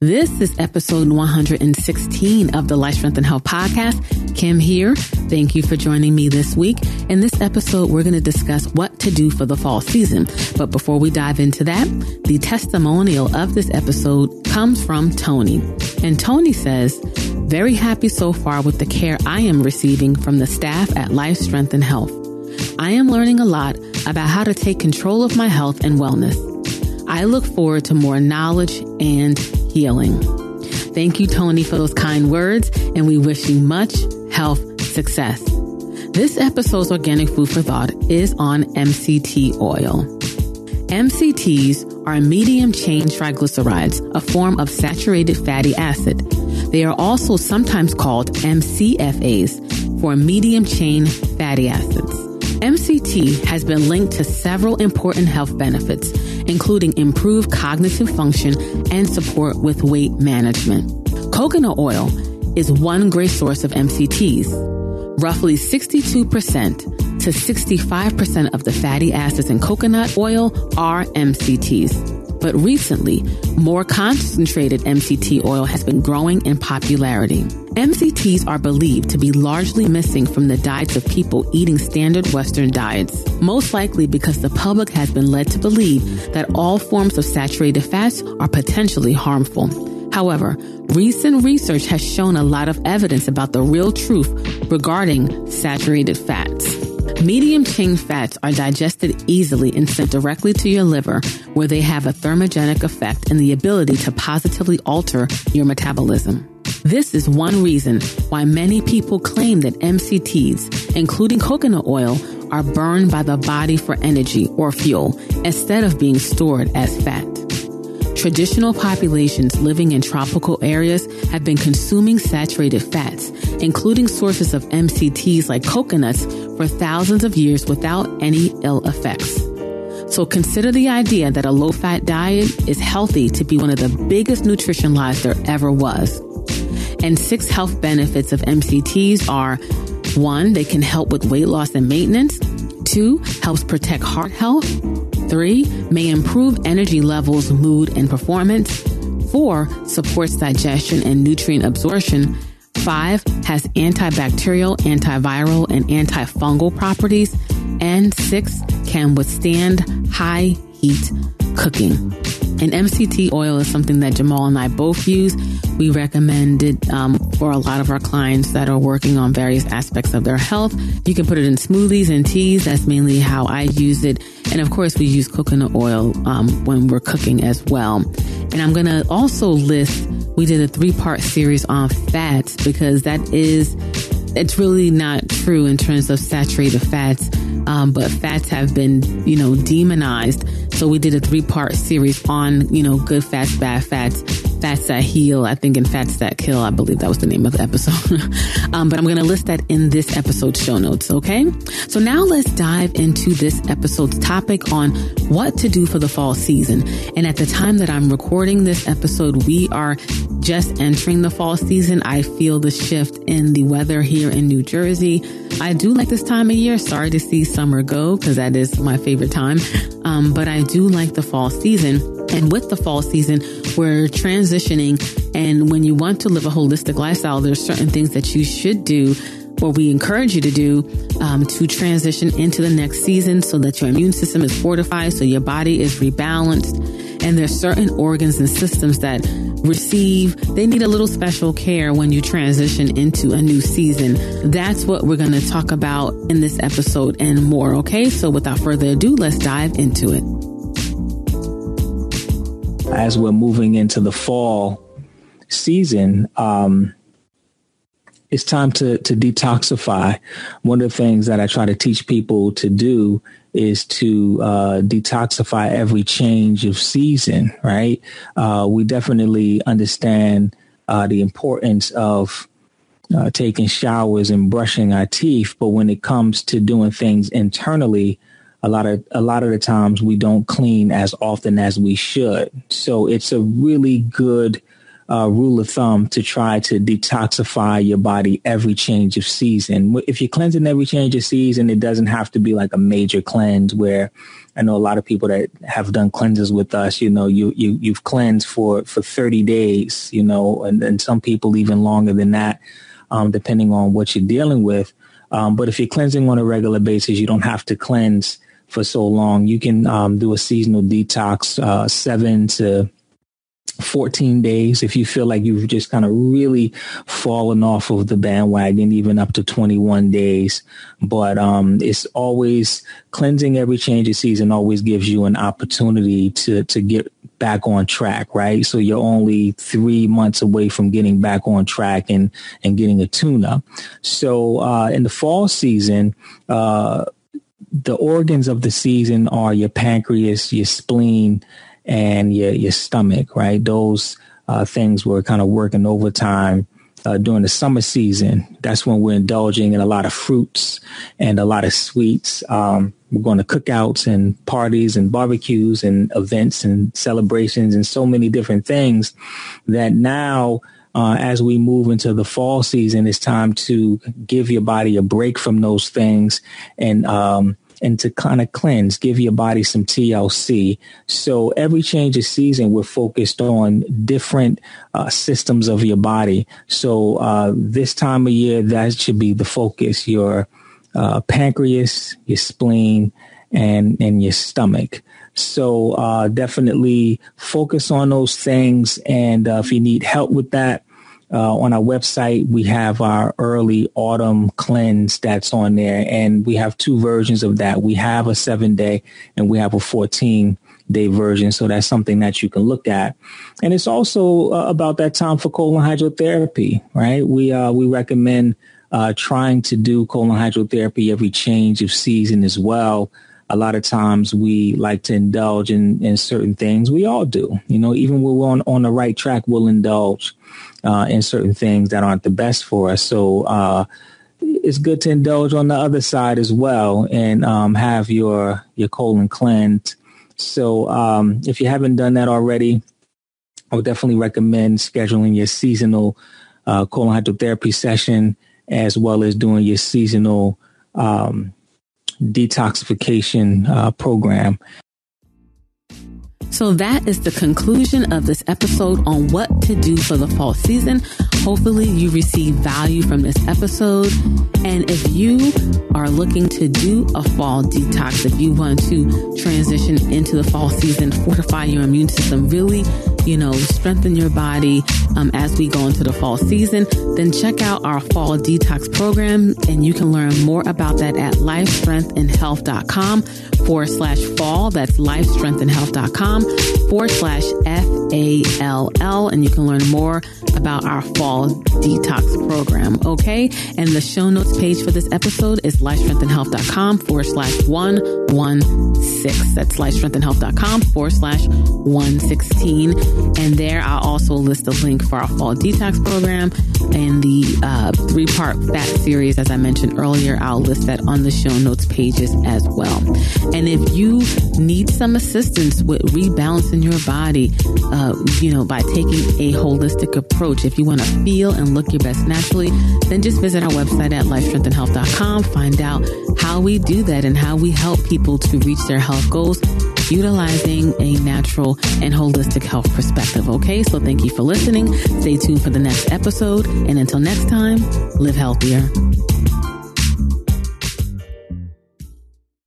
This is episode 116 of the Life Strength and Health podcast. Kim here. Thank you for joining me this week. In this episode, we're going to discuss what to do for the fall season. But before we dive into that, the testimonial of this episode comes from Tony. And Tony says, very happy so far with the care I am receiving from the staff at Life Strength and Health. I am learning a lot about how to take control of my health and wellness. I look forward to more knowledge and healing. Thank you, Tony, for those kind words, and we wish you much health success. This episode's organic food for thought is on MCT oil. MCTs are medium chain triglycerides, a form of saturated fatty acid. They are also sometimes called MCFAs for medium chain fatty acids. MCT has been linked to several important health benefits, including improved cognitive function and support with weight management. Coconut oil is one great source of MCTs. Roughly 62% to 65% of the fatty acids in coconut oil are MCTs. But recently, more concentrated MCT oil has been growing in popularity. MCTs are believed to be largely missing from the diets of people eating standard Western diets, most likely because the public has been led to believe that all forms of saturated fats are potentially harmful. However, recent research has shown a lot of evidence about the real truth regarding saturated fats. Medium chain fats are digested easily and sent directly to your liver, where they have a thermogenic effect and the ability to positively alter your metabolism. This is one reason why many people claim that MCTs, including coconut oil, are burned by the body for energy or fuel instead of being stored as fat. Traditional populations living in tropical areas have been consuming saturated fats, including sources of MCTs like coconuts, for thousands of years without any ill effects. So consider the idea that a low fat diet is healthy to be one of the biggest nutrition lies there ever was. And six health benefits of MCTs are one, they can help with weight loss and maintenance. Two, helps protect heart health. Three, may improve energy levels, mood, and performance. Four, supports digestion and nutrient absorption. Five, has antibacterial, antiviral, and antifungal properties. And six, can withstand high heat cooking. And MCT oil is something that Jamal and I both use. We recommend it um, for a lot of our clients that are working on various aspects of their health. You can put it in smoothies and teas. That's mainly how I use it. And of course, we use coconut oil um, when we're cooking as well. And I'm going to also list, we did a three part series on fats because that is, it's really not true in terms of saturated fats. Um, but fats have been, you know, demonized. So we did a three part series on, you know, good fats, bad fats Fats That Heal, I think, and Fats That Kill. I believe that was the name of the episode. um, but I'm going to list that in this episode show notes. Okay. So now let's dive into this episode's topic on what to do for the fall season. And at the time that I'm recording this episode, we are just entering the fall season. I feel the shift in the weather here in New Jersey. I do like this time of year. Sorry to see summer go because that is my favorite time. Um, but I do like the fall season. And with the fall season, we're transitioning. And when you want to live a holistic lifestyle, there's certain things that you should do or we encourage you to do um, to transition into the next season so that your immune system is fortified, so your body is rebalanced. And there's certain organs and systems that receive, they need a little special care when you transition into a new season. That's what we're going to talk about in this episode and more. Okay. So without further ado, let's dive into it as we're moving into the fall season, um, it's time to to detoxify. One of the things that I try to teach people to do is to uh, detoxify every change of season. Right? Uh, we definitely understand uh, the importance of uh, taking showers and brushing our teeth, but when it comes to doing things internally, a lot of a lot of the times we don't clean as often as we should. So it's a really good uh, rule of thumb to try to detoxify your body every change of season. If you're cleansing every change of season, it doesn't have to be like a major cleanse where I know a lot of people that have done cleanses with us, you know, you, you, you've cleansed for, for 30 days, you know, and, and some people even longer than that, um, depending on what you're dealing with. Um, but if you're cleansing on a regular basis, you don't have to cleanse for so long. You can um, do a seasonal detox, uh, seven to 14 days if you feel like you've just kind of really fallen off of the bandwagon even up to 21 days. But um, it's always cleansing every change of season always gives you an opportunity to to get back on track right? So you're only three months away from getting back on track and and getting a tune up so uh, in the fall season uh, the organs of the season are your pancreas your spleen and your your stomach, right? Those uh, things were kind of working overtime uh, during the summer season. That's when we're indulging in a lot of fruits and a lot of sweets. Um, we're going to cookouts and parties and barbecues and events and celebrations and so many different things that now. Uh, as we move into the fall season, it's time to give your body a break from those things and um, and to kind of cleanse, give your body some TLC. So every change of season, we're focused on different uh, systems of your body. So uh, this time of year, that should be the focus: your uh, pancreas, your spleen, and and your stomach. So uh, definitely focus on those things. And uh, if you need help with that, uh, on our website, we have our early autumn cleanse that's on there, and we have two versions of that. We have a seven day and we have a 14 day version. So that's something that you can look at. And it's also uh, about that time for colon hydrotherapy, right? We, uh, we recommend, uh, trying to do colon hydrotherapy every change of season as well. A lot of times we like to indulge in, in certain things. We all do, you know, even when we're on, on the right track, we'll indulge uh, in certain things that aren't the best for us. So uh, it's good to indulge on the other side as well and um, have your your colon cleansed. So um, if you haven't done that already, I would definitely recommend scheduling your seasonal uh, colon hydrotherapy session as well as doing your seasonal um, detoxification uh, program. So that is the conclusion of this episode on what to do for the fall season. Hopefully you receive value from this episode. And if you are looking to do a fall detox, if you want to transition into the fall season, fortify your immune system, really you know, strengthen your body um, as we go into the fall season, then check out our fall detox program and you can learn more about that at lifestrengthandhealth.com forward slash fall. That's lifestrengthandhealth.com forward slash F A L L. And you can learn more about our fall detox program. Okay. And the show notes page for this episode is lifestrengthandhealth.com forward slash 116. That's lifestrengthandhealth.com forward slash 116. And there I'll also list a link for our fall detox program and the uh, three part fat series. As I mentioned earlier, I'll list that on the show notes pages as well. And if you need some assistance with rebalancing your body, uh, you know, by taking a holistic approach, if you want to feel and look your best naturally, then just visit our website at lifestrengthandhealth.com. Find out how we do that and how we help people to reach their health goals utilizing a natural and holistic health perspective. Okay, so thank you for listening. Stay tuned for the next episode. And until next time, live healthier.